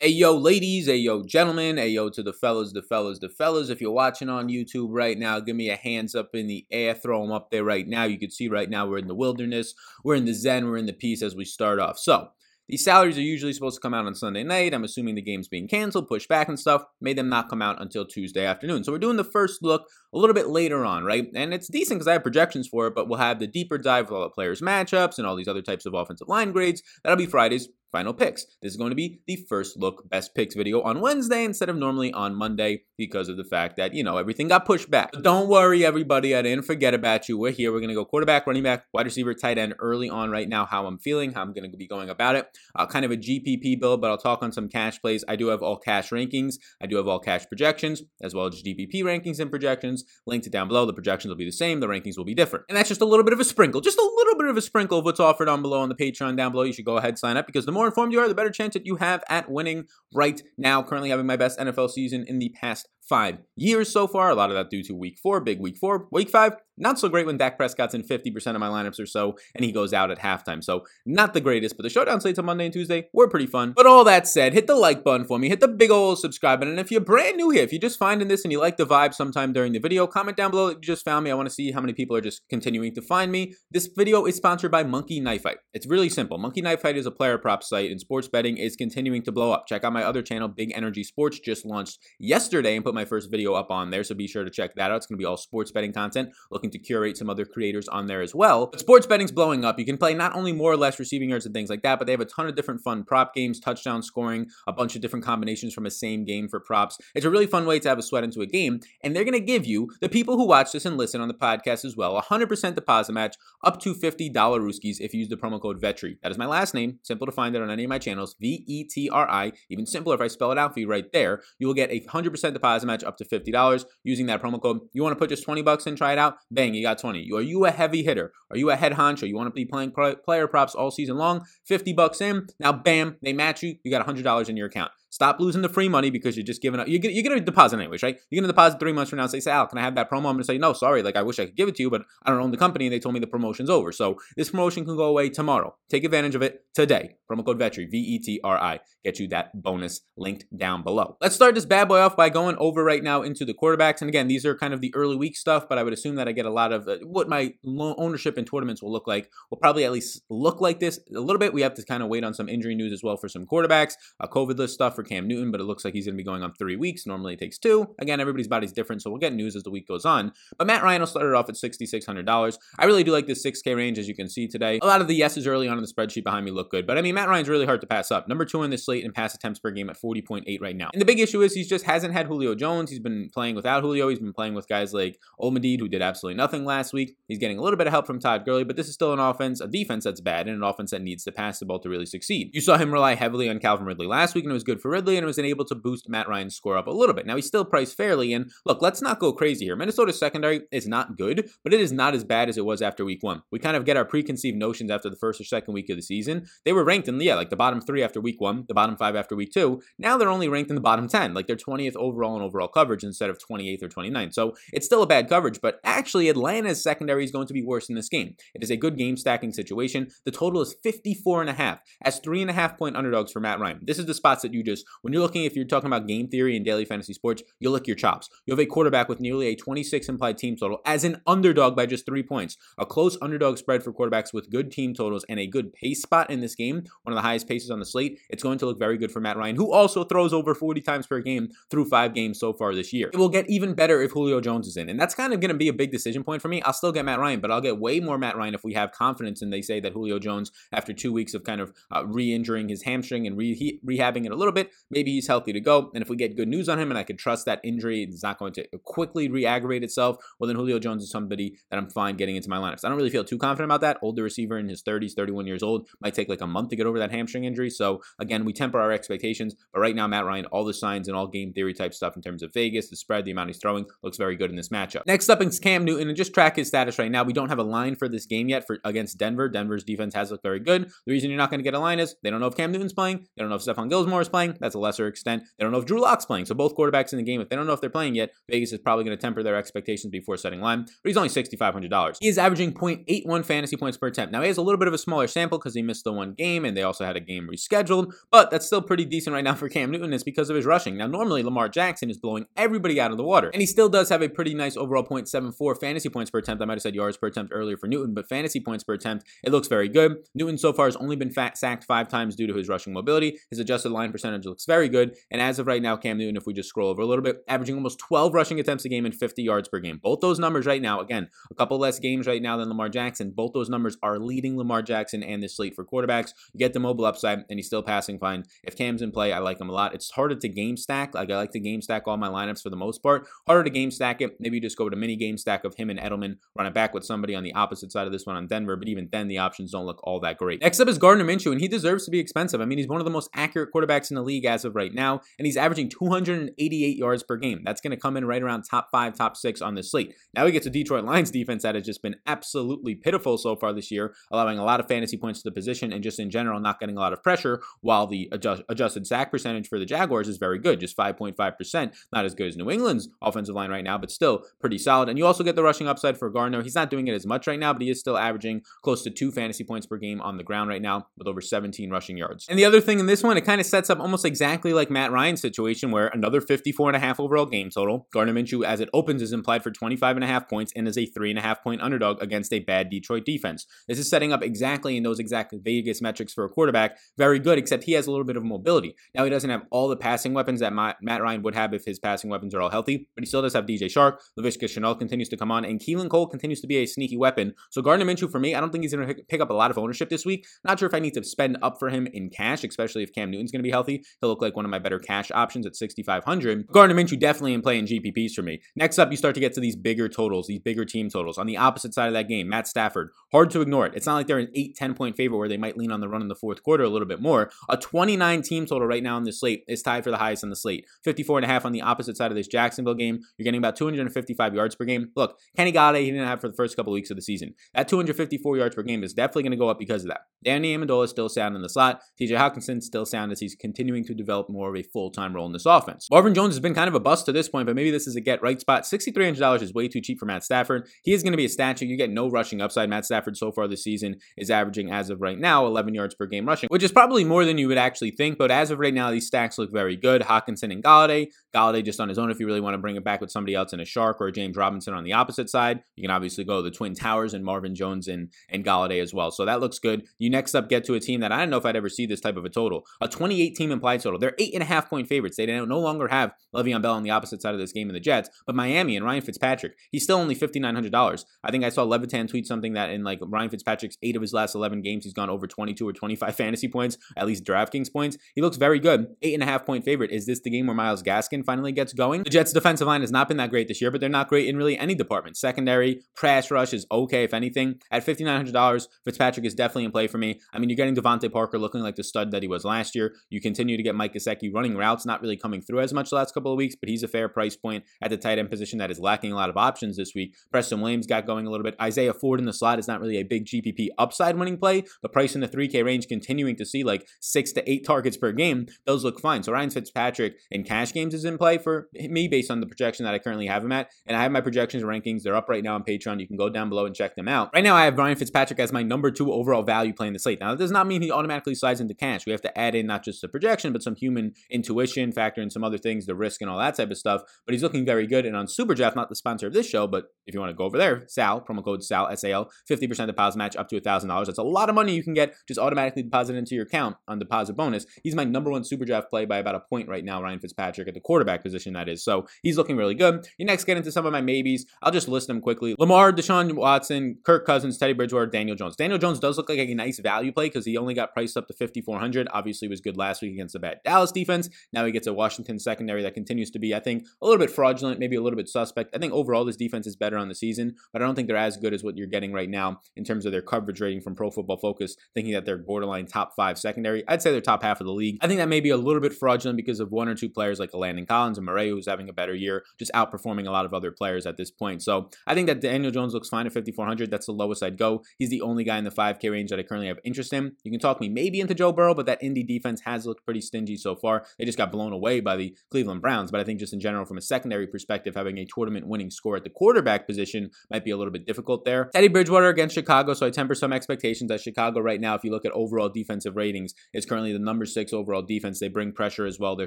Hey yo, ladies, hey yo, gentlemen, hey yo to the fellas, the fellas, the fellas. If you're watching on YouTube right now, give me a hands up in the air, throw them up there right now. You can see right now we're in the wilderness, we're in the zen, we're in the peace as we start off. So, these salaries are usually supposed to come out on Sunday night. I'm assuming the game's being canceled, pushed back and stuff. Made them not come out until Tuesday afternoon. So we're doing the first look a little bit later on, right? And it's decent because I have projections for it, but we'll have the deeper dive with all the players' matchups and all these other types of offensive line grades. That'll be Friday's final picks. This is going to be the first look best picks video on Wednesday instead of normally on Monday because of the fact that, you know, everything got pushed back. But don't worry, everybody. I didn't forget about you. We're here. We're going to go quarterback, running back, wide receiver, tight end early on right now, how I'm feeling, how I'm going to be going about it. Uh, kind of a GPP build, but I'll talk on some cash plays. I do have all cash rankings. I do have all cash projections, as well as GPP rankings and projections. Linked it down below. The projections will be the same. The rankings will be different. And that's just a little bit of a sprinkle, just a little bit of a sprinkle of what's offered on below on the Patreon down below. You should go ahead, and sign up because the more informed you are, the better chance that you have at winning right now. Currently having my best NFL season in the past five years so far. A lot of that due to week four, big week four. Week five, not so great when Dak Prescott's in 50% of my lineups or so, and he goes out at halftime. So, not the greatest, but the showdown slates on Monday and Tuesday were pretty fun. But all that said, hit the like button for me, hit the big old subscribe button. And if you're brand new here, if you're just finding this and you like the vibe sometime during the video, comment down below that you just found me. I want to see how many people are just continuing to find me. This video is sponsored by Monkey Knife Fight. It's really simple. Monkey Knife Fight is a player prop site, and sports betting is continuing to blow up. Check out my other channel, Big Energy Sports, just launched yesterday and put my first video up on there. So be sure to check that out. It's going to be all sports betting content, looking to curate some other creators on there as well. But sports betting's blowing up. You can play not only more or less receiving yards and things like that, but they have a ton of different fun prop games, touchdown scoring, a bunch of different combinations from a same game for props. It's a really fun way to have a sweat into a game. And they're going to give you, the people who watch this and listen on the podcast as well, 100% deposit match up to $50 Rooskies if you use the promo code VETRI. That is my last name. Simple to find it on any of my channels. V E T R I. Even simpler if I spell it out for you right there. You will get a 100% deposit match up to $50 using that promo code. You want to put just 20 bucks in, try it out? Bang, you got 20. Are you a heavy hitter? Are you a head honcho? You want to be playing player props all season long? 50 bucks in. Now, bam, they match you. You got $100 in your account. Stop losing the free money because you're just giving up. You're, you're going to deposit anyways, right? You're going to deposit three months from now and say, Sal, can I have that promo? I'm going to say, no, sorry. Like, I wish I could give it to you, but I don't own the company and they told me the promotion's over. So this promotion can go away tomorrow. Take advantage of it today. Promo code VETRI, V E T R I. Get you that bonus linked down below. Let's start this bad boy off by going over right now into the quarterbacks. And again, these are kind of the early week stuff, but I would assume that I get a lot of uh, what my ownership in tournaments will look like. Will probably at least look like this a little bit. We have to kind of wait on some injury news as well for some quarterbacks, a COVID list stuff for Cam Newton, but it looks like he's going to be going on three weeks. Normally it takes two. Again, everybody's body's different, so we'll get news as the week goes on. But Matt Ryan will start it off at $6,600. I really do like this 6K range, as you can see today. A lot of the yeses early on in the spreadsheet behind me look good, but I mean, Matt Ryan's really hard to pass up. Number two in this slate in pass attempts per game at 40.8 right now. And the big issue is he just hasn't had Julio Jones. He's been playing without Julio. He's been playing with guys like Olamide, who did absolutely nothing last week. He's getting a little bit of help from Todd Gurley, but this is still an offense, a defense that's bad, and an offense that needs to pass the ball to really succeed. You saw him rely heavily on Calvin Ridley last week, and it was good for Ridley, and was able to boost Matt Ryan's score up a little bit. Now he's still priced fairly, and look, let's not go crazy here. Minnesota's secondary is not good, but it is not as bad as it was after week one. We kind of get our preconceived notions after the first or second week of the season. They were ranked in yeah, like the bottom three after week one, the bottom five after week two. Now they're only ranked in the bottom ten, like they're 20th overall in overall coverage instead of 28th or 29th. So it's still a bad coverage, but actually Atlanta's secondary is going to be worse in this game. It is a good game stacking situation. The total is 54 and a half as three and a half point underdogs for Matt Ryan. This is the spots that you just when you're looking if you're talking about game theory and daily fantasy sports, you'll lick your chops. You have a quarterback with nearly a 26 implied team total as an underdog by just three points. A close underdog spread for quarterbacks with good team totals and a good pace spot in this game, one of the highest paces on the slate. It's going to look very good for Matt Ryan, who also throws over 40 times per game through five games so far this year. It will get even better if Julio Jones is in, and that's kind of going to be a big decision point for me. I'll still get Matt Ryan, but I'll get way more Matt Ryan if we have confidence and they say that Julio Jones, after two weeks of kind of uh, re-injuring his hamstring and re- rehabbing it a little bit, maybe he's healthy to go. And if we get good news on him and I can trust that injury is not going to quickly re-aggravate itself, well then Julio Jones is somebody that I'm fine getting into my lineups. I don't really feel too confident about that. Older receiver in his 30s, 31 years old, might take like a month to get over that hamstring injury. So again, we temper our expectations. But right now, Matt Ryan, all the signs and all game theory type stuff in terms of Vegas, the spread, the amount he's throwing, looks very good in this matchup. Next up is Cam Newton, and just track his status right now. We don't have a line for this game yet for against Denver. Denver's defense has looked very good. The reason you're not going to get a line is they don't know if Cam Newton's playing, they don't know if Stephon Gilmore is playing. That's That's a lesser extent. They don't know if Drew Lock's playing. So both quarterbacks in the game, if they don't know if they're playing yet, Vegas is probably going to temper their expectations before setting line. But he's only $6,500. He is averaging 0.81 fantasy points per attempt. Now he has a little bit of a smaller sample because he missed the one game and they also had a game rescheduled, but that's still pretty decent right now for Cam Newton. It's because of his rushing. Now normally Lamar Jackson is blowing everybody out of the water, and he still does have a pretty nice overall 0.74 fantasy points per attempt. I might have said yards per attempt earlier for Newton, but fantasy points per attempt, it looks very good. Newton so far has only been fat, sacked five times due to his rushing mobility. His adjusted line percentage looks very good, and as of right now, Cam Newton, if we just scroll over a little bit, averaging almost 12 rushing attempts a game and 50 yards per game. Both those numbers right now, again, a couple less games right now than Lamar Jackson. Both those numbers are leading Lamar Jackson and this slate for quarterbacks. You get the mobile upside, and he's still passing fine. If Cam's in play, I like him a lot. It's harder to game stack. Like I like to game stack all my lineups for the most part. Harder to game stack it. Maybe you just go to mini game stack of him and Edelman, run it back with somebody on the opposite side of this one on Denver. But even then, the options don't look all that great. Next up is Gardner Minshew, and he deserves to be expensive. I mean, he's one of the most accurate quarterbacks in the league as of right now, and he's averaging 288 yards per game. That's going to come in right around top five, top six on this slate. Now we get to Detroit Lions defense that has just been absolutely pitiful so far this year, allowing a lot of fantasy points to the position and just in general not getting a lot of pressure, while the adjust, adjusted sack percentage for the Jaguars is very good, just 5.5%. Not as good as New England's offensive line right now, but still pretty solid. And you also get the rushing upside for Gardner. He's not doing it as much right now, but he is still averaging close to two fantasy points per game on the ground right now with over 17 rushing yards. And the other thing in this one, it kind of sets up almost exactly like Matt Ryan's situation where another 54 and a half overall game total. Gardner Minshew, as it opens, is implied for 25 and a half points and is a three and a half point underdog against a bad Detroit defense. This is setting up exactly in those exact Vegas metrics for a quarterback. Very good, except he has a little bit of mobility. Now he doesn't have all the passing weapons that Matt Ryan would have if his passing weapons are all healthy, but he still does have DJ Chark. Laviska Shenault continues to come on, and Keelan Cole continues to be a sneaky weapon. So Gardner Minshew, for me, I don't think he's going to pick up a lot of ownership this week. Not sure if I need to spend up for him in cash, especially if Cam Newton's going to be healthy. He'll look like one of my better cash options at 6,500. Gardner Minshew definitely in play in GPPs for me. Next up, you start to get to these bigger totals, these bigger team totals. On the opposite side of that game, Matt Stafford, hard to ignore it. It's not like they're an 8, 10 point favorite where they might lean on the run in the fourth quarter a little bit more. A 29 team total right now on the slate is tied for the highest on the slate. 54 and a half on the opposite side of this Jacksonville game. You're getting about 255 yards per game. Look, Kenny Golladay he didn't have for the first couple of weeks of the season. That 254 yards per game is definitely going to go up because of that. Danny Amendola is still sound in the slot. TJ Hockenson still sound as he's continuing to develop more of a full-time role in this offense. Marvin Jones has been kind of a bust to this point, but maybe this is a get right spot. $6,300 is way too cheap for Matt Stafford. He is going to be a statue. You get no rushing upside. Matt Stafford so far this season is averaging, as of right now, 11 yards per game rushing, which is probably more than you would actually think. But as of right now, these stacks look very good. Hockenson and Golladay. Golladay just on his own if you really want to bring it back with somebody else in a Chark or a James Robinson on the opposite side. You can obviously go the Twin Towers and Marvin Jones and, and Golladay as well. So that looks good. You next up get to a team that I don't know if I'd ever see this type of a total. A 28 team implied total. They're eight and a half point favorites. They no longer have Le'Veon Bell on the opposite side of this game in the Jets, but Miami and Ryan Fitzpatrick, he's still only $5,900. I think I saw Levitan tweet something that in like Ryan Fitzpatrick's eight of his last 11 games, he's gone over 22 or 25 fantasy points, at least DraftKings points. He looks very good. Eight and a half point favorite. Is this the game where Myles Gaskin finally gets going? The Jets defensive line has not been that great this year, but they're not great in really any department. Secondary, pass rush is okay, if anything. At $5,900, Fitzpatrick is definitely in play for me. I mean, you're getting DeVante Parker looking like the stud that he was last year. You continue to get Mike Gesicki running routes, not really coming through as much the last couple of weeks, but he's a fair price point at the tight end position that is lacking a lot of options this week. Preston Williams got going a little bit. Isaiah Ford in the slot is not really a big GPP upside winning play, but price in the 3K range continuing to see like six to eight targets per game, those look fine. So Ryan Fitzpatrick in cash games is in play for me based on the projection that I currently have him at. And I have my projections rankings. They're up right now on Patreon. You can go down below and check them out. Right now, I have Ryan Fitzpatrick as my number two overall value play in the slate. Now, that does not mean he automatically slides into cash. We have to add in not just the projection, but some human intuition, factor in some other things, the risk and all that type of stuff. But he's looking very good. And on Superdraft, not the sponsor of this show, but if you want to go over there, Sal, promo code SAL, S-A-L, 50% deposit match up to $1,000. That's a lot of money you can get just automatically deposited into your account on deposit bonus. He's my number one Superdraft play by about a point right now, Ryan Fitzpatrick, at the quarterback position, that is. So he's looking really good. You next get into some of my maybes. I'll just list them quickly. Lamar, Deshaun Watson, Kirk Cousins, Teddy Bridgewater, Daniel Jones. Daniel Jones does look like a nice value play because he only got priced up to 5,400. Obviously, was good last week against bad Dallas defense. Now he gets a Washington secondary that continues to be, I think, a little bit fraudulent, maybe a little bit suspect. I think overall this defense is better on the season, but I don't think they're as good as what you're getting right now in terms of their coverage rating from Pro Football Focus, thinking that they're borderline top five secondary. I'd say they're top half of the league. I think that may be a little bit fraudulent because of one or two players like Landon Collins and Murray, who's having a better year, just outperforming a lot of other players at this point. So I think that Daniel Jones looks fine at 5,400. That's the lowest I'd go. He's the only guy in the 5K range that I currently have interest in. You can talk me maybe into Joe Burrow, but that Indy defense has looked pretty stingy so far. They just got blown away by the Cleveland Browns. But I think just in general, from a secondary perspective, having a tournament winning score at the quarterback position might be a little bit difficult there. Teddy Bridgewater against Chicago, so I temper some expectations at Chicago right now. If you look at overall defensive ratings, it's currently the number six overall defense. They bring pressure as well. Their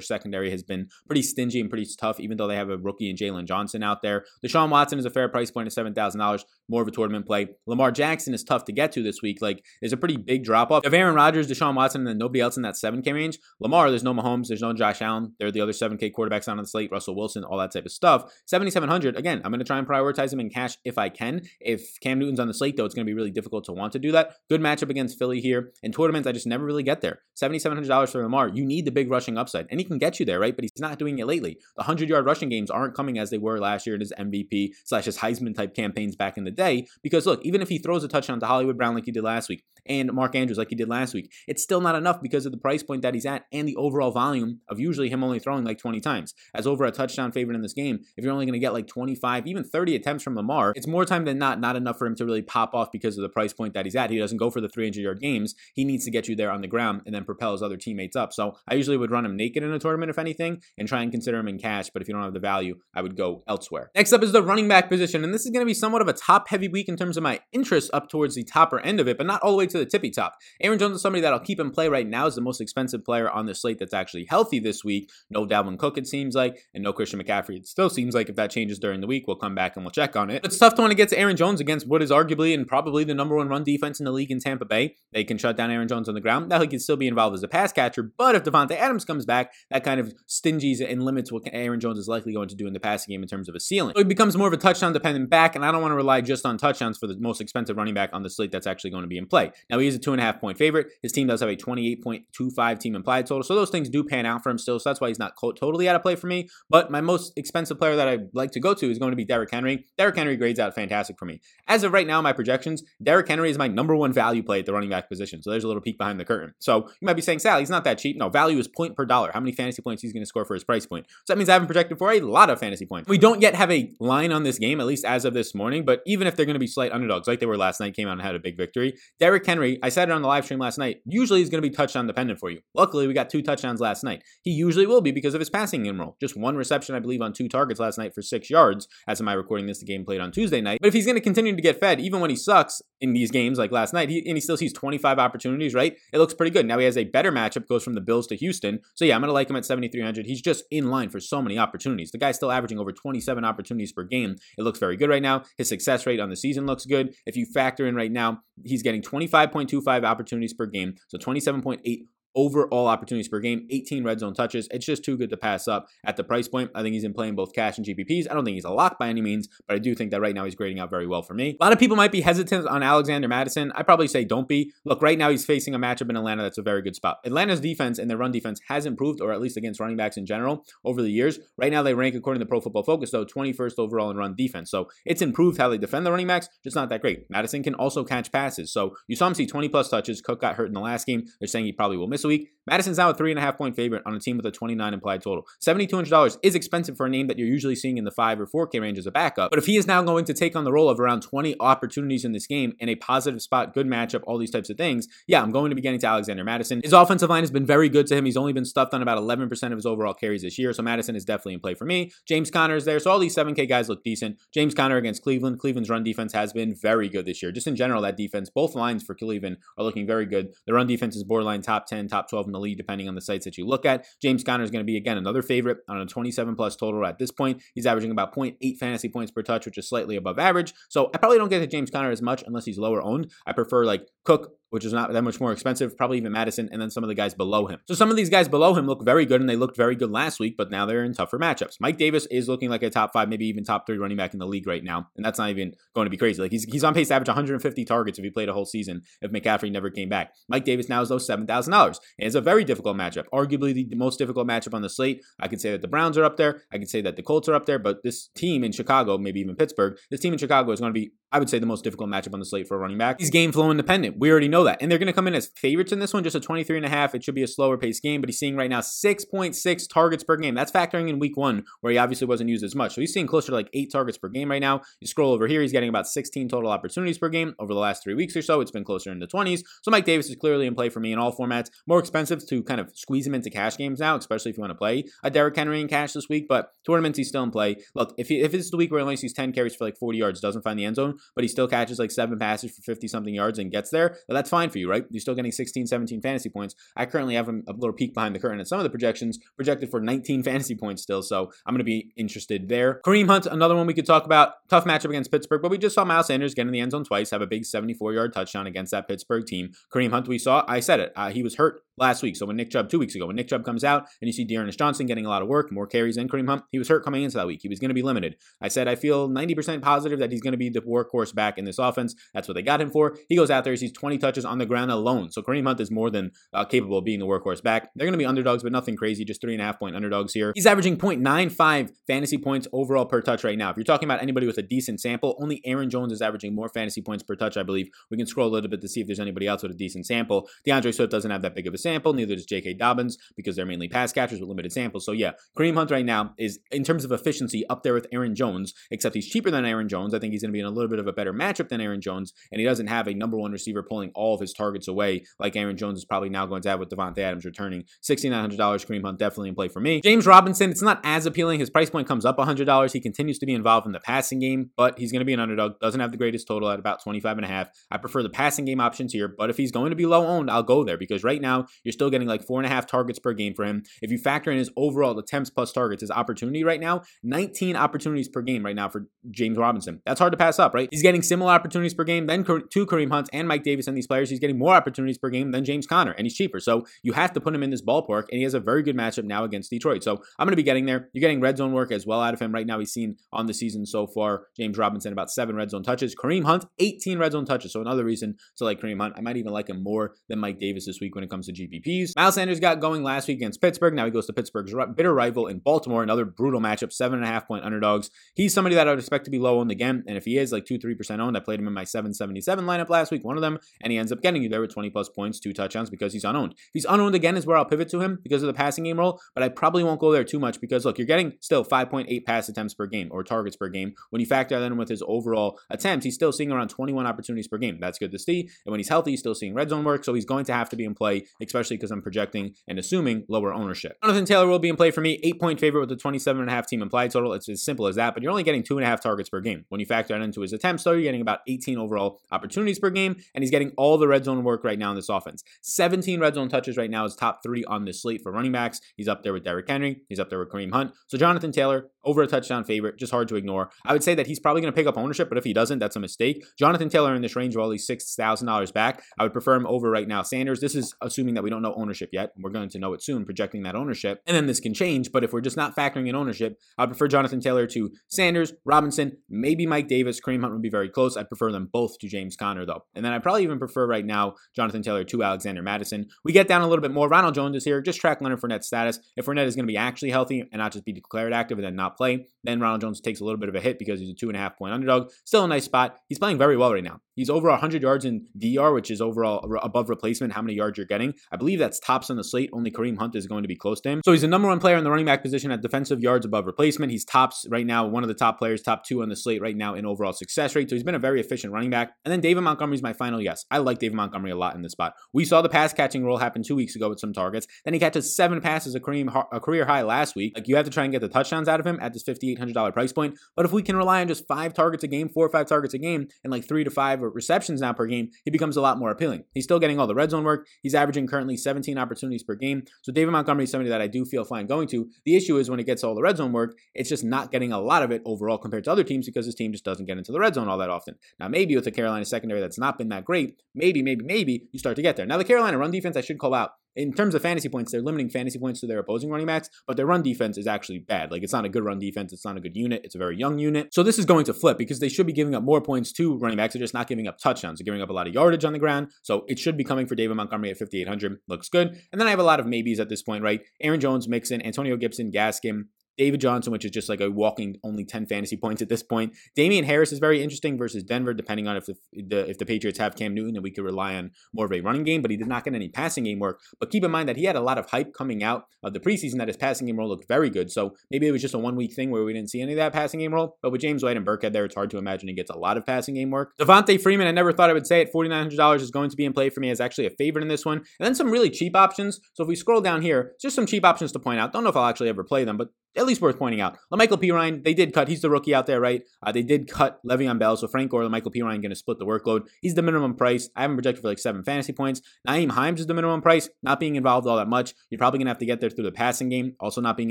secondary has been pretty stingy and pretty tough, even though they have a rookie and Jaylon Johnson out there. Deshaun Watson is a fair price point of $7,000, more of a tournament play. Lamar Jackson is tough to get to this week. Like, there's a pretty big drop off. If Aaron Rodgers, Deshaun Watson, and then nobody else in that 7K range, Lamar, there's no Mahomes, there's no Josh Allen. There are the other 7K quarterbacks on the slate, Russell Wilson, all that type of stuff. 7,700, again, I'm going to try and prioritize him in cash if I can. If Cam Newton's on the slate, though, it's going to be really difficult to want to do that. Good matchup against Philly here. In tournaments, I just never really get there. $7,700 for Lamar, you need the big rushing upside, and he can get you there, right? But he's not doing it lately. The 100 yard rushing games aren't coming as they were last year in his MVP slash his Heisman type campaigns back in the day. Because look, even if he throws a touchdown to Hollywood Brown like he did last week, and Mark Andrews like he did last week, it's still not enough because of the price point that he's at and the overall volume of usually him only throwing like 20 times. As over a touchdown favorite in this game, if you're only going to get like 25, even 30 attempts from Lamar, it's more time than not not enough for him to really pop off because of the price point that he's at. He doesn't go for the 300 yard games. He needs to get you there on the ground and then propel his other teammates up. So I usually would run him naked in a tournament, if anything, and try and consider him in cash. But if you don't have the value, I would go elsewhere. Next up is the running back position. And this is going to be somewhat of a top heavy week in terms of my interest up towards the topper end of it, but not all the way to the tippy top. Aaron Jones is somebody that I'll keep in play right now, is the most expensive player on the slate that's actually healthy this week. No Dalvin Cook, it seems like, and no Christian McCaffrey. It still seems like if that changes during the week, we'll come back and we'll check on it. It's tough to want to get to Aaron Jones against what is arguably and probably the number one run defense in the league in Tampa Bay. They can shut down Aaron Jones on the ground. Now he can still be involved as a pass catcher, but if Davante Adams comes back, that kind of stingies and limits what Aaron Jones is likely going to do in the passing game in terms of a ceiling. So he becomes more of a touchdown dependent back, and I don't want to rely just on touchdowns for the most expensive running back on the slate that's actually going to be in play. Now he is a two and a half point favorite. His team does have a 28.25 team implied total, so those things do pan out for him still. So that's why he's not totally out of play for me. But my most expensive player that I like to go to is going to be Derrick Henry. Derrick Henry grades out fantastic for me. As of right now, my projections, Derrick Henry is my number one value play at the running back position. So there's a little peek behind the curtain. So you might be saying, Sal, he's not that cheap. No, value is point per dollar. How many fantasy points he's going to score for his price point? So that means I haven't projected for a lot of fantasy points. We don't yet have a line on this game, at least as of this morning. But even if they're going to be slight underdogs, like they were last night, came out and had a big victory. Derrick Henry, I said it on the live stream last night, usually is going to be touchdown dependent for you. Luckily, we got two touchdowns last night. He usually will be because of his passing game role. Just one reception, I believe, on two targets last night for six yards. As am I recording this, the game played on Tuesday night. But if he's going to continue to get fed, even when he sucks in these games like last night, he, and he still sees 25 opportunities, right? It looks pretty good. Now he has a better matchup, goes from the Bills to Houston. So yeah, I'm going to like him at 7,300. He's just in line for so many opportunities. The guy's still averaging over 27 opportunities per game. It looks very good right now. His success rate on the season looks good. If you factor in right now, he's getting 25.25 opportunities per game, so 27.8 overall opportunities per game, 18 red zone touches. It's just too good to pass up at the price point. I think he's in playing both cash and GPPs. I don't think he's a lock by any means, but I do think that right now he's grading out very well for me. A lot of people might be hesitant on Alexander Mattison. I probably say don't be. Look, right now he's facing a matchup in Atlanta that's a very good spot. Atlanta's defense and their run defense has improved, or at least against running backs in general, over the years. Right now they rank, according to Pro Football Focus, though, 21st overall in run defense. So it's improved how they defend the running backs, just not that great. Mattison can also catch passes. So you saw him see 20 plus touches. Cook got hurt in the last game. They're saying he probably will miss a week. Mattison's now a three and a half point favorite on a team with a 29 implied total. $7,200 is expensive for a name that you're usually seeing in the 5 or 4K range as a backup. But if he is now going to take on the role of around 20 opportunities in this game in a positive spot, good matchup, all these types of things, yeah, I'm going to be getting to Alexander Mattison. His offensive line has been very good to him. He's only been stuffed on about 11% of his overall carries this year. So Mattison is definitely in play for me. James Conner is there. So all these 7K guys look decent. James Conner against Cleveland. Cleveland's run defense has been very good this year. Just in general, that defense, both lines for Cleveland are looking very good. The run defense is borderline top 10, top 12 in the league, depending on the sites that you look at. James Conner is going to be, again, another favorite on a 27 plus total at this point. He's averaging about 0.8 fantasy points per touch, which is slightly above average. So I probably don't get to James Conner as much unless he's lower owned. I prefer like Cook, which is not that much more expensive, probably even Mattison, and then some of the guys below him. So some of these guys below him look very good, and they looked very good last week, but now they're in tougher matchups. Mike Davis is looking like a top five, maybe even top three running back in the league right now, and that's not even going to be crazy. Like he's he's on pace to average 150 targets if he played a whole season if McCaffrey never came back. Mike Davis now is those seven thousand dollars. It's a very difficult matchup, arguably the most difficult matchup on the slate. I can say that the Browns are up there. I can say that the Colts are up there, but this team in Chicago, maybe even Pittsburgh, this team in Chicago is going to be I would say, the most difficult matchup on the slate for a running back. He's game flow independent. We already know that. And they're going to come in as favorites in this one, just a 23 and a half. It should be a slower paced game, but he's seeing right now 6.6 targets per game. That's factoring in week one, where he obviously wasn't used as much. So he's seeing closer to like eight targets per game right now. You scroll over here, he's getting about 16 total opportunities per game over the last three weeks or so. It's been closer in the 20s. So Mike Davis is clearly in play for me in all formats. More expensive to kind of squeeze him into cash games now, especially if you want to play a Derrick Henry in cash this week. But tournaments, he's still in play. Look, if, he, if it's the week where he only sees 10 carries for like 40 yards, doesn't find the end zone, but he still catches like seven passes for 50 something yards and gets there, well, that's fine for you, right? You're still getting 16, 17 fantasy points. I currently have him a little peek behind the curtain at some of the projections, projected for 19 fantasy points still. So I'm going to be interested there. Kareem Hunt, another one we could talk about. Tough matchup against Pittsburgh, but we just saw Miles Sanders get in the end zone twice, have a big 74 yard touchdown against that Pittsburgh team. Kareem Hunt, we saw, I said it, uh, he was hurt last week. So when Nick Chubb, two weeks ago, when Nick Chubb comes out and you see D'Ernest Johnson getting a lot of work, more carries than Kareem Hunt, he was hurt coming into that week. He was going to be limited. I said I feel 90% positive that he's going to be the workhorse back in this offense. That's what they got him for. He goes out there, he sees 20 touches on the ground alone. So Kareem Hunt is more than uh, capable of being the workhorse back. They're going to be underdogs, but nothing crazy, just three and a half point underdogs here. He's averaging 0.95 fantasy points overall per touch right now. If you're talking about anybody with a decent sample, only Aaron Jones is averaging more fantasy points per touch, I believe. We can scroll a little bit to see if there's anybody else with a decent sample. D'Andre Swift doesn't have that big of a sample, neither does J.K. Dobbins because they're mainly pass catchers with limited samples. So yeah, Kareem Hunt right now is, in terms of efficiency, up there with Aaron Jones, except he's cheaper than Aaron Jones. I think he's going to be in a little bit of a better matchup than Aaron Jones, and he doesn't have a number one receiver pulling all of his targets away like Aaron Jones is probably now going to have with Davante Adams returning. $6,900 Kareem Hunt definitely in play for me. James Robinson, it's not as appealing. His price point comes up $100. He continues to be involved in the passing game, but he's going to be an underdog. Doesn't have the greatest total at about 25 and a half. I prefer the passing game options here, but if he's going to be low owned, I'll go there because right now you're still getting like four and a half targets per game for him. If you factor in his overall attempts plus targets, his opportunity right now, 19 opportunities per game right now for James Robinson. That's hard to pass up, right? He's getting similar opportunities per game than two Kareem Hunts and Mike Davis and these players. He's getting more opportunities per game than James Conner, and he's cheaper. So you have to put him in this ballpark, and he has a very good matchup now against Detroit. So I'm going to be getting there. You're getting red zone work as well out of him. Right now, he's seen on the season so far, James Robinson about seven red zone touches. Kareem Hunt, 18 red zone touches. So another reason to like Kareem Hunt. I might even like him more than Mike Davis this week when it comes to GPPs. Miles Sanders got going last week against Pittsburgh. Now he goes to Pittsburgh's bitter rival in Baltimore, another brutal matchup, seven and a half point underdogs. He's somebody that I would expect to be low owned again. And if he is like two, 3% owned, I played him in my 777 lineup last week, one of them, and he ends up getting you there with 20 plus points, two touchdowns because he's unowned. He's unowned again, is where I'll pivot to him because of the passing game role, but I probably won't go there too much because look, you're getting still 5.8 pass attempts per game or targets per game. When you factor that in with his overall attempts, he's still seeing around 21 opportunities per game. That's good to see. And when he's healthy, he's still seeing red zone work, so he's going to have to be in play, especially because I'm projecting and assuming lower ownership. Jonathan Taylor will be in play for me, eight point favorite with the 27 and a half team implied total. It's as simple as that, but you're only getting two and a half targets per game. When you factor that into his attempts, though, you're getting about 18 overall opportunities per game, and he's getting all the red zone work right now in this offense. 17 red zone touches right now is top three on this slate for running backs. He's up there with Derrick Henry. He's up there with Kareem Hunt. So Jonathan Taylor, over a touchdown favorite, just hard to ignore. I would say that he's probably going to pick up ownership, but if he doesn't, that's a mistake. Jonathan Taylor in this range of only $6,000 back. I would prefer him over right now. Sanders, this is assuming that we don't know ownership yet. We're going to know it soon, projecting that ownership. And then this can change, but if we're just not factoring in ownership, I'd prefer Jonathan Taylor to Sanders, Robinson, maybe Mike Davis. Kareem Hunt would be very close. I'd prefer them both to James Conner, though. And then I'd probably even prefer right now Jonathan Taylor to Alexander Mattison. We get down a little bit more. Ronald Jones is here. Just track Leonard Fournette's status. If Fournette is going to be actually healthy and not just be declared active and then not play, then Ronald Jones takes a little bit of a hit because he's a two and a half point underdog. Still a nice spot. He's playing very well right now. He's over 100 yards in DR, which is overall above replacement. How many yards you're getting? I believe that's tops on the slate. Only Kareem Hunt is going to be close to him. So he's the number one player in the running back position at defensive yards above replacement. He's tops right now, one of the top players, top two on the slate right now in overall success rate. So he's been a very efficient running back. And then David Montgomery's my final yes. I like David Montgomery a lot in this spot. We saw the pass catching role happen two weeks ago with some targets. Then he catches seven passes, a career, a career high last week. Like you have to try and get the touchdowns out of him at this $5,800 price point. But if we can rely on just five targets a game, four or five targets a game, and like three to five receptions now per game, he becomes a lot more appealing. He's still getting all the red zone work. He's averaging currently 17 opportunities per game. So David Montgomery is somebody that I do feel fine going to. The issue is when it gets all the red zone work, it's just not getting a lot of it overall compared to other teams because his team just doesn't get into the red zone all that often. Now, maybe with the Carolina secondary that's not been that great, maybe, maybe, maybe you start to get there. Now, the Carolina run defense, I should call out, in terms of fantasy points, they're limiting fantasy points to their opposing running backs, but their run defense is actually bad. Like it's not a good run defense. It's not a good unit. It's a very young unit. So this is going to flip because they should be giving up more points to running backs. They're just not giving up touchdowns. They're giving up a lot of yardage on the ground. So it should be coming for David Montgomery at 5,800. Looks good. And then I have a lot of maybes at this point, right? Aaron Jones, Mixon, Antonio Gibson, Gaskin, David Johnson, which is just like a walking only 10 fantasy points at this point. Damien Harris is very interesting versus Denver, depending on if the, the if the Patriots have Cam Newton and we could rely on more of a running game, but he did not get any passing game work. But keep in mind that he had a lot of hype coming out of the preseason that his passing game role looked very good. So maybe it was just a one week thing where we didn't see any of that passing game role. But with James White and Burkhead there, it's hard to imagine he gets a lot of passing game work. Devonta Freeman, I never thought I would say it, $4,900 is going to be in play for me as actually a favorite in this one. And then some really cheap options. So if we scroll down here, just some cheap options to point out. Don't know if I'll actually ever play them, but at least worth pointing out. La'Mical Perine, they did cut. He's the rookie out there, right? Uh, they did cut Le'Veon Bell, so Frank Gore or La'Mical Perine going to split the workload. He's the minimum price. I haven't projected for like seven fantasy points. Nyheim Hines is the minimum price, not being involved all that much. You're probably going to have to get there through the passing game, also not being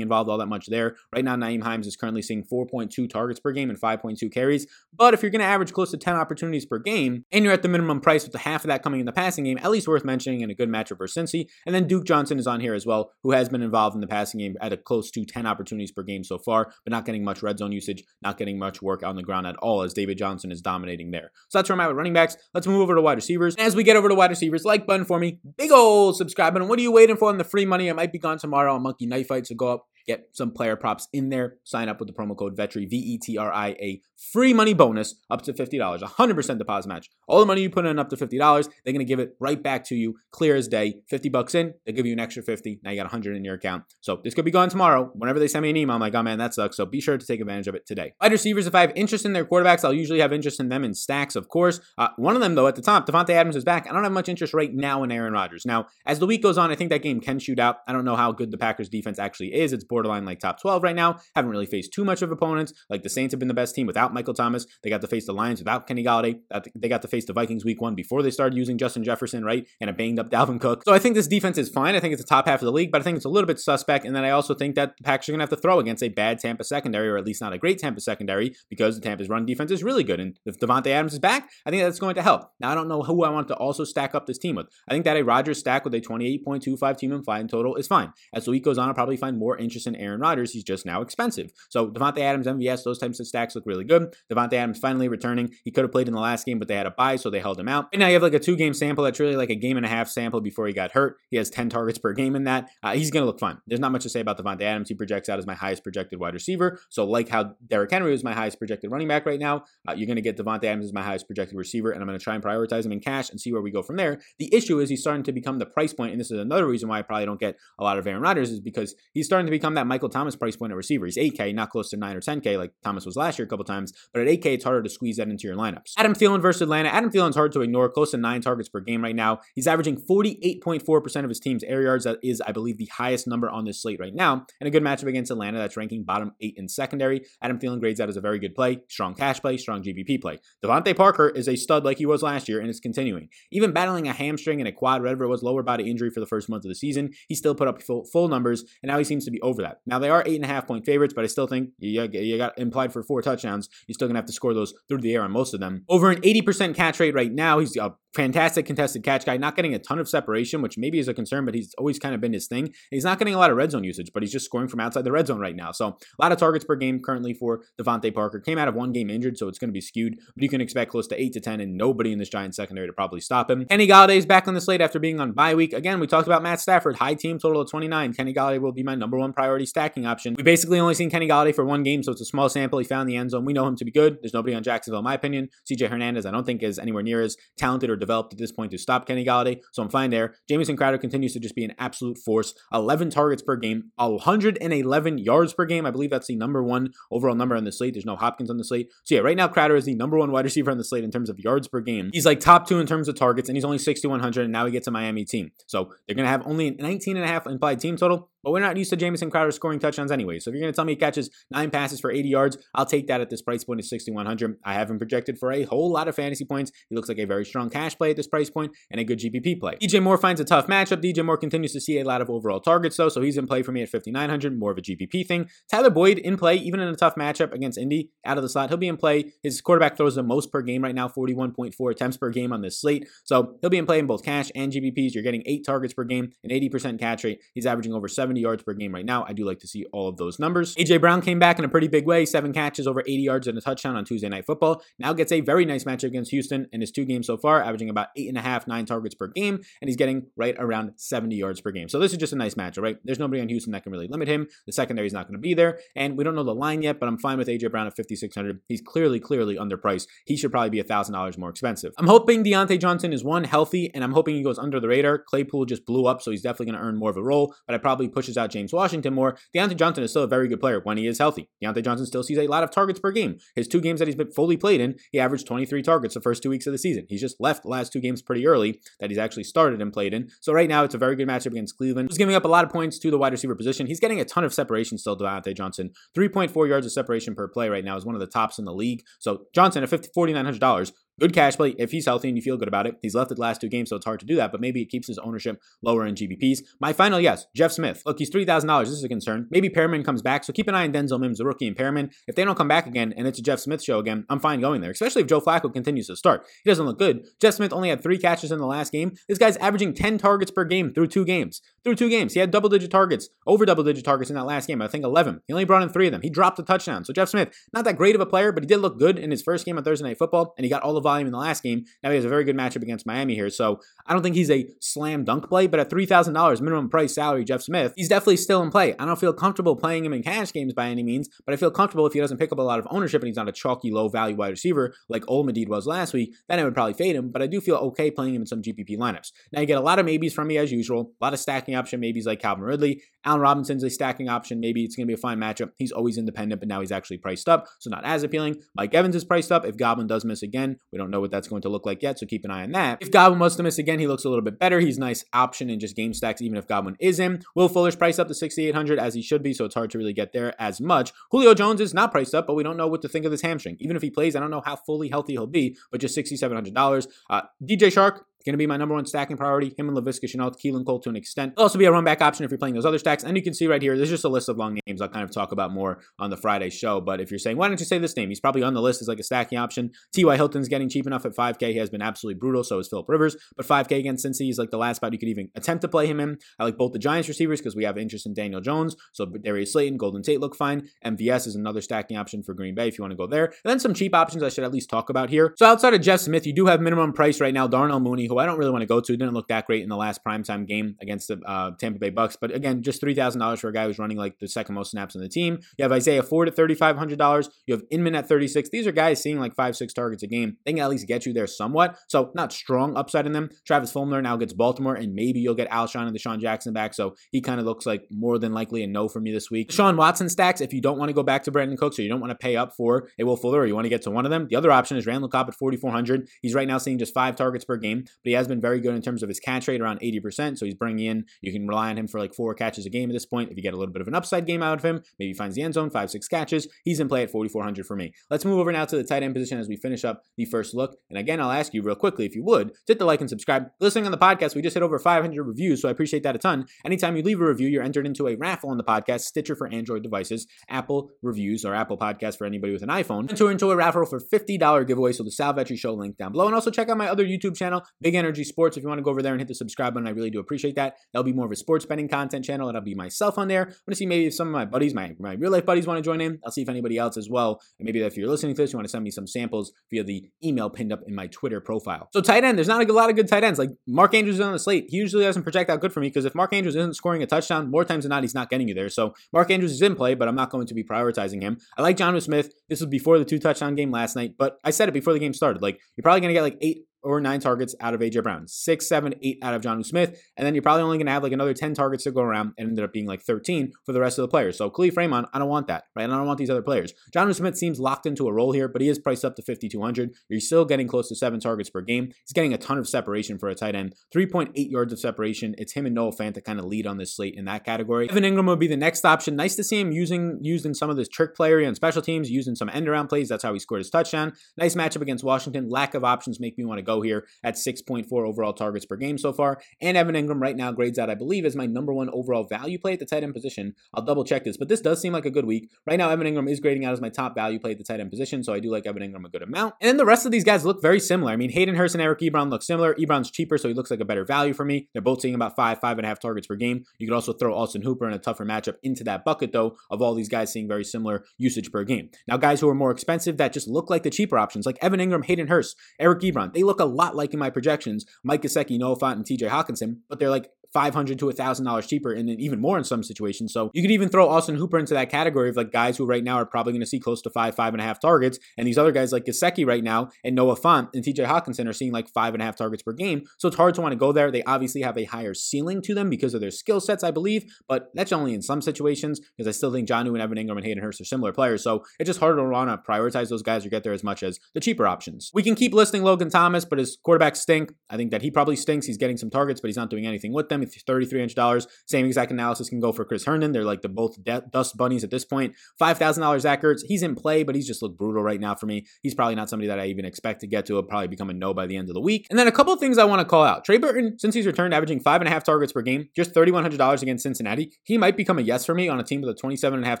involved all that much there. Right now, Nyheim Hines is currently seeing 4.2 targets per game and 5.2 carries. But if you're going to average close to 10 opportunities per game, and you're at the minimum price with the half of that coming in the passing game, at least worth mentioning in a good matchup for Cincy. And then Duke Johnson is on here as well, who has been involved in the passing game at a close to 10 opportunities per game so far but not getting much red zone usage, not getting much work on the ground at all as David Johnson is dominating there. So that's where I'm at with running backs. Let's move over to wide receivers. And as we get over to wide receivers, like button for me, big old subscribe button. What are you waiting for on the free money? I might be gone tomorrow on Monkey Knife Fight, so go up, get some player props in there. Sign up with the promo code VETRI, V E T R I A, free money bonus up to $50, 100% deposit match. All the money you put in up to $50, they're going to give it right back to you, clear as day. 50 bucks in, they give you an extra 50. Now you got 100 in your account. So this could be gone tomorrow. Whenever they send me an email, I'm like, oh man, that sucks. So be sure to take advantage of it today. Wide receivers, if I have interest in their quarterbacks, I'll usually have interest in them in stacks, of course. Uh, one of them, though, at the top, Davante Adams is back. I don't have much interest right now in Aaron Rodgers. Now, as the week goes on, I think that game can shoot out. I don't know how good the Packers defense actually is. It's borderline like top 12 right now. Haven't really faced too much of opponents. Like the Saints have been the best team without Michael Thomas. They got to face the Lions without Kenny Golladay. They got to face the Vikings week one before they started using Justin Jefferson, right? And a banged up Dalvin Cook. So I think this defense is fine. I think it's the top half of the league, but I think it's a little bit suspect. And then I also think that the Packers are going to have to throw against a bad Tampa secondary, or at least not a great Tampa secondary, because the Tampa's run defense is really good. And if Davante Adams is back, I think that's going to help. Now, I don't know who I want to also stack up this team with. I think that a Rodgers stack with a 28.25 team and fine total is fine. As the week goes on, I'll probably find more interest in Aaron Rodgers. He's just now expensive. So Davante Adams, MVS, those types of stacks look really good. Davante Adams finally returning. He could have played in the last game, but they had a bye, so they held him out. And now you have like a two game sample that's really like a game and a half sample before he got hurt. He has 10 targets per game in that. Uh, he's going to look fine. There's not much to say about Davante Adams. He projects out as my highest projected wide receiver. So, like how Derrick Henry was my highest projected running back right now, uh, you're going to get Davante Adams as my highest projected receiver, and I'm going to try and prioritize him in cash and see where we go from there. The issue is he's starting to become the price point, and this is another reason why I probably don't get a lot of Aaron Rodgers, is because he's starting to become that Michael Thomas price point at receiver. He's 8K, not close to 9 or 10K like Thomas was last year a couple times, but at 8K, it's harder to squeeze that into your lineups. Adam Thielen versus Atlanta. Adam Thielen's hard to ignore, close to nine targets per game right now. He's averaging 48.4% of his team's air yards. That is, I believe, the highest number on this slate right now. And a good matchup against Atlanta that's ranking bottom eight in secondary. Adam Thielen grades that as a very good play, strong cash play, strong GPP play. DeVante Parker is a stud like he was last year and is continuing. Even battling a hamstring and a quad, whatever it was, lower body injury for the first month of the season, he still put up full, full numbers, and now he seems to be over that. Now, they are eight and a half point favorites, but I still think you, you got implied for four touchdowns. You're still to have to score those through the air on most of them. Over an 80% catch rate right now. He's a fantastic contested catch guy, not getting a ton of separation, which maybe is a concern, but he's always kind of been his thing. He's not getting a lot of red zone usage, but he's just scoring from outside the red zone right now. So a lot of targets per game currently for DeVante Parker. Came out of one game injured, so it's going to be skewed, but you can expect close to 8 to 10, and nobody in this Giants secondary to probably stop him. Kenny Golladay is back on the slate after being on bye week. Again, we talked about Matt Stafford, high team total of 29. Kenny Golladay will be my number one priority stacking option. We basically only seen Kenny Golladay for one game, so it's a small sample. He found the end zone. We know him to be good. There's nobody on Jacksonville, in my opinion. CJ Hernandez, I don't think is anywhere near as talented or developed at this point to stop Kenny Golladay, so I'm fine there. Jamison Crowder continues to just be an absolute force. 11 targets per game, 111 yards per game. I believe that's the number one overall number on the slate. There's no Hopkins on the slate. So yeah, right now Crowder is the number one wide receiver on the slate in terms of yards per game. He's like top two in terms of targets, and he's only 6,100, and now he gets a Miami team. So they're to have only 19 and a half implied team total. But we're not used to Jamison Crowder scoring touchdowns anyway. So if you're going to tell me he catches nine passes for 80 yards, I'll take that at this price point of 6,100. I have him projected for a whole lot of fantasy points. He looks like a very strong cash play at this price point and a good GPP play. DJ Moore finds a tough matchup. DJ Moore continues to see a lot of overall targets though, so he's in play for me at 5,900, more of a GPP thing. Tyler Boyd in play, even in a tough matchup against Indy, out of the slot. He'll be in play. His quarterback throws the most per game right now, 41.4 attempts per game on this slate. So he'll be in play in both cash and GPPs. You're getting eight targets per game, an 80% catch rate. He's averaging over 70 70 yards per game right now. I do like to see all of those numbers. AJ Brown came back in a pretty big way, seven catches, over 80 yards, and a touchdown on Tuesday Night Football. Now gets a very nice matchup against Houston in his two games so far, averaging about eight and a half, nine targets per game, and he's getting right around 70 yards per game. So this is just a nice matchup, right? There's nobody on Houston that can really limit him. The secondary is not going to be there, and we don't know the line yet, but I'm fine with AJ Brown at 5,600. He's clearly, clearly underpriced. He should probably be a thousand dollars more expensive. I'm hoping Diontae Johnson is one healthy, and I'm hoping he goes under the radar. Claypool just blew up, so he's definitely going to earn more of a role, but I probably pushes out James Washington more. Diontae Johnson is still a very good player when he is healthy. Diontae Johnson still sees a lot of targets per game. His two games that he's been fully played in, he averaged 23 targets the first two weeks of the season. He's just left the last two games pretty early that he's actually started and played in. So right now, it's a very good matchup against Cleveland. He's giving up a lot of points to the wide receiver position. He's getting a ton of separation still, Diontae Johnson. 3.4 yards of separation per play right now is one of the tops in the league. So Johnson at $4,900 Good cash play if he's healthy and you feel good about it. He's left the last two games, so it's hard to do that, but maybe it keeps his ownership lower in GPPs. My final yes, Jeff Smith. Look, he's $3,000. This is a concern. Maybe Perriman comes back, so keep an eye on Denzel Mims, the rookie, and Perriman. If they don't come back again and it's a Jeff Smith show again, I'm fine going there, especially if Joe Flacco continues to start. He doesn't look good. Jeff Smith only had three catches in the last game. This guy's averaging 10 targets per game through two games. Through two games. He had double digit targets, over double digit targets in that last game. I think 11. He only brought in three of them. He dropped a touchdown. So Jeff Smith, not that great of a player, but he did look good in his first game on Thursday Night Football, and he got all the volume in the last game. Now he has a very good matchup against Miami here. So I don't think he's a slam dunk play, but at $3,000 minimum price salary, Jeff Smith, he's definitely still in play. I don't feel comfortable playing him in cash games by any means, but I feel comfortable if he doesn't pick up a lot of ownership and he's not a chalky, low value wide receiver like Olamide was last week, then I would probably fade him, but I do feel okay playing him in some GPP lineups. Now you get a lot of maybes from me as usual, a lot of stacking option maybes like Calvin Ridley. Allen Robinson's a stacking option. Maybe it's going to be a fine matchup. He's always independent, but now he's actually priced up, so not as appealing. Mike Evans is priced up. If Godwin does miss again, we don't know what that's going to look like yet, so keep an eye on that. If Godwin was to miss again, he looks a little bit better. He's nice option in just game stacks, even if Godwin is in. Will Fuller's priced up to 6,800 as he should be, so it's hard to really get there as much. Julio Jones is not priced up, but we don't know what to think of this hamstring. Even if he plays, I don't know how fully healthy he'll be, but just $6,700. Uh, DJ Chark, Going to be my number one stacking priority. Him and Laviska Shenault, Keelan Cole to an extent. Also be a run back option if you're playing those other stacks. And you can see right here, there's just a list of long names I'll kind of talk about more on the Friday show. But if you're saying, why don't you say this name? He's probably on the list as like a stacking option. T.Y. Hilton's getting cheap enough at 5K. He has been absolutely brutal. So is Philip Rivers. But 5K against Cincy is like the last spot you could even attempt to play him in. I like both the Giants receivers because we have interest in Daniel Jones. So Darius Slayton, Golden Tate look fine. MVS is another stacking option for Green Bay if you want to go there. And then some cheap options I should at least talk about here. So outside of Jeff Smith, you do have minimum price right now. Darnell Mooney, who I don't really want to go to didn't look that great in the last primetime game against the uh, Tampa Bay Bucks. But again, just three thousand dollars for a guy who's running like the second most snaps on the team. You have Isaiah Ford at thirty five hundred dollars. You have Inman at thirty six. These are guys seeing like five six targets a game. They can at least get you there somewhat. So not strong upside in them. Travis Fulgham now gets Baltimore, and maybe you'll get Alshon and DeSean Jackson back. So he kind of looks like more than likely a no for me this week. Sean Watson stacks. If you don't want to go back to Brandin Cooks or you don't want to pay up for a Will Fuller or you want to get to one of them, the other option is Randall Cobb at forty four hundred. He's right now seeing just five targets per game, but he has been very good in terms of his catch rate around 80%. So he's bringing in, you can rely on him for like four catches a game at this point. If you get a little bit of an upside game out of him, maybe he finds the end zone, five, six catches. He's in play at 4,400 for me. Let's move over now to the tight end position as we finish up the first look. And again, I'll ask you real quickly, if you would, hit the like and subscribe. Listening on the podcast, we just hit over 500 reviews, so I appreciate that a ton. Anytime you leave a review, you're entered into a raffle on the podcast, Stitcher for Android devices, Apple reviews, or Apple Podcast for anybody with an iPhone. Enter into a raffle for $50 giveaway, so the Sal Vetri Show link down below. And also check out my other YouTube channel, Big Energy Sports, if you want to go over there and hit the subscribe button. I really do appreciate that. That'll be more of a sports betting content channel. That'll be myself on there. I want to see maybe if some of my buddies, my, my real life buddies want to join in. I'll see if anybody else as well. And maybe if you're listening to this, you want to send me some samples via the email pinned up in my Twitter profile. So tight end, there's not a lot of good tight ends. Like Mark Andrews is on the slate. He usually doesn't project out good for me because if Mark Andrews isn't scoring a touchdown, more times than not, he's not getting you there. So Mark Andrews is in play, but I'm not going to be prioritizing him. I like Jonnu Smith. This was before the two touchdown game last night, but I said it before the game started. Like you're probably going to get like eight or nine targets out of AJ Brown, six, seven, eight out of Jonnu Smith, and then you're probably only going to have like another 10 targets to go around and ended up being like 13 for the rest of the players. So Kalif Raymond, I don't want that, right? And I don't want these other players. Jonnu Smith seems locked into a role here, but he is priced up to 5,200. You're still getting close to seven targets per game. He's getting a ton of separation for a tight end, 3.8 yards of separation. It's him and Noah Fant to kind of lead on this slate in that category. Evan Engram would be the next option. Nice to see him using used in some of this trick play on special teams, using some end around plays. That's how he scored his touchdown. Nice matchup against Washington. Lack of options make me want to go go here at 6.4 overall targets per game so far. And Evan Engram right now grades out, I believe, as my number one overall value play at the tight end position. I'll double check this, but this does seem like a good week. Right now, Evan Engram is grading out as my top value play at the tight end position, so I do like Evan Engram a good amount. And then the rest of these guys look very similar. I mean, Hayden Hurst and Eric Ebron look similar. Ebron's cheaper, so he looks like a better value for me. They're both seeing about five, five and a half targets per game. You could also throw Austin Hooper in a tougher matchup into that bucket, though, of all these guys seeing very similar usage per game. Now, guys who are more expensive that just look like the cheaper options, like Evan Engram, Hayden Hurst, Eric Ebron, they look a lot like in my projections. Mike Gesicki, Noah Fant, and TJ Hockenson, but they're like 500 to $1,000 cheaper and then even more in some situations. So you could even throw Austin Hooper into that category of like guys who right now are probably going to see close to five, five and a half targets. And these other guys like Gesicki right now and Noah Fant and TJ Hockenson are seeing like five and a half targets per game. So it's hard to want to go there. They obviously have a higher ceiling to them because of their skill sets, I believe, but that's only in some situations because I still think Jonnu and Evan Engram and Hayden Hurst are similar players. So it's just harder to want to prioritize those guys or get there as much as the cheaper options. We can keep listing Logan Thomas, but his quarterbacks stink. I think that he probably stinks. He's getting some targets, but he's not doing anything with them. It's 33 inch dollars. Same exact analysis can go for Chris Herndon. They're like the both de- dust bunnies at this point. Five thousand dollars Zach Ertz. He's in play, but he's just looked brutal right now for me. He's probably not somebody that I even expect to get to. He'll probably become a no by the end of the week. And then a couple of things I want to call out. Trey Burton, since he's returned, averaging five and a half targets per game, just thirty one hundred dollars against Cincinnati. He might become a yes for me on a team with a twenty seven and a half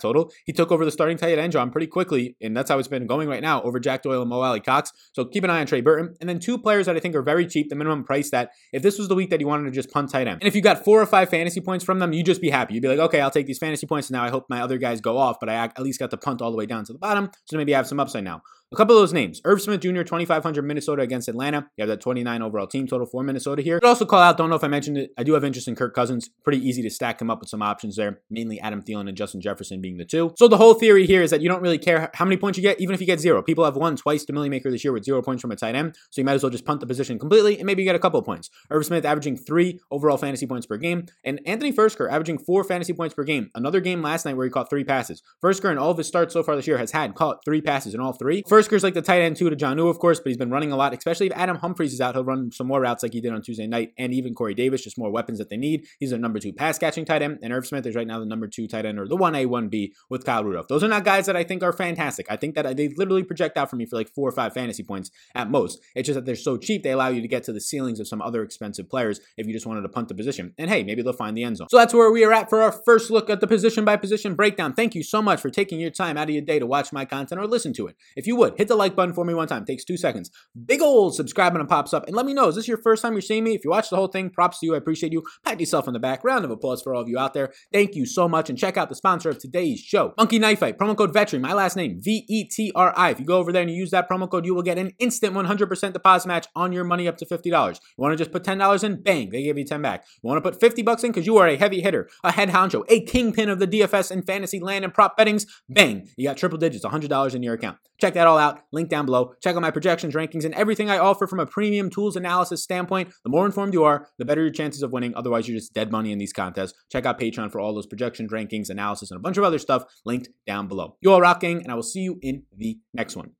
total. He took over the starting tight end job pretty quickly, and that's how it's been going right now over Jack Doyle and Mo Alie-Cox. So keep an eye on Trey Burton. And then two players that I think are very cheap, the minimum price that if this was the week that you wanted to just punt tight end, and if you got four or five fantasy points from them, you'd just be happy. You'd be like, okay, I'll take these fantasy points. Now I hope my other guys go off, but I at least got the punt all the way down to the bottom. So maybe I have some upside now. A couple of those names. Irv Smith Jr., 2,500 Minnesota against Atlanta. You have that 29 overall team total for Minnesota here. I'd also call out, don't know if I mentioned it, I do have interest in Kirk Cousins. Pretty easy to stack him up with some options there, mainly Adam Thielen and Justin Jefferson being the two. So the whole theory here is that you don't really care how many points you get, even if you get zero. People have won twice to Milly Maker this year with zero points from a tight end, so you might as well just punt the position completely and maybe you get a couple of points. Irv Smith averaging three overall fantasy points per game, and Anthony Firkser averaging four fantasy points per game. Another game last night where he caught three passes. Firkser in all of his starts so far this year has had caught three passes in all three. Firkser's like the tight end two to Jonnu, of course, but he's been running a lot, especially if Adam Humphries is out. He'll run some more routes like he did on Tuesday night, and even Corey Davis, just more weapons that they need. He's their number two pass catching tight end, and Irv Smith is right now the number two tight end, or the 1A, 1B with Kyle Rudolph. Those are not guys that I think are fantastic. I think that they literally project out for me for like four or five fantasy points at most. It's just that they're so cheap, they allow you to get to the ceilings of some other expensive players if you just wanted to punt the position. And hey, maybe they'll find the end zone. So that's where we are at for our first look at the position by position breakdown. Thank you so much for taking your time out of your day to watch my content or listen to it. If you would, hit the like button for me one time. It takes two seconds. Big old subscribe button pops up and let me know. Is this your first time you're seeing me? If you watch the whole thing, props to you. I appreciate you. Pat yourself on the back. Round of applause for all of you out there. Thank you so much. And check out the sponsor of today's show, Monkey Knife Fight. Promo code VETRI. My last name, V E T R I. If you go over there and you use that promo code, you will get an instant 100% deposit match on your money up to $50. You want to just put $10 in? Bang, they give you 10 back. Want to put 50 bucks in because you are a heavy hitter, a head honcho, a kingpin of the DFS and fantasy land and prop bettings? Bang, you got triple digits, $100 in your account. Check that all out. Link down below. Check out my projections, rankings, and everything I offer from a premium tools analysis standpoint. The more informed you are, the better your chances of winning. Otherwise, you're just dead money in these contests. Check out Patreon for all those projections, rankings, analysis, and a bunch of other stuff linked down below. You all rocking, and I will see you in the next one.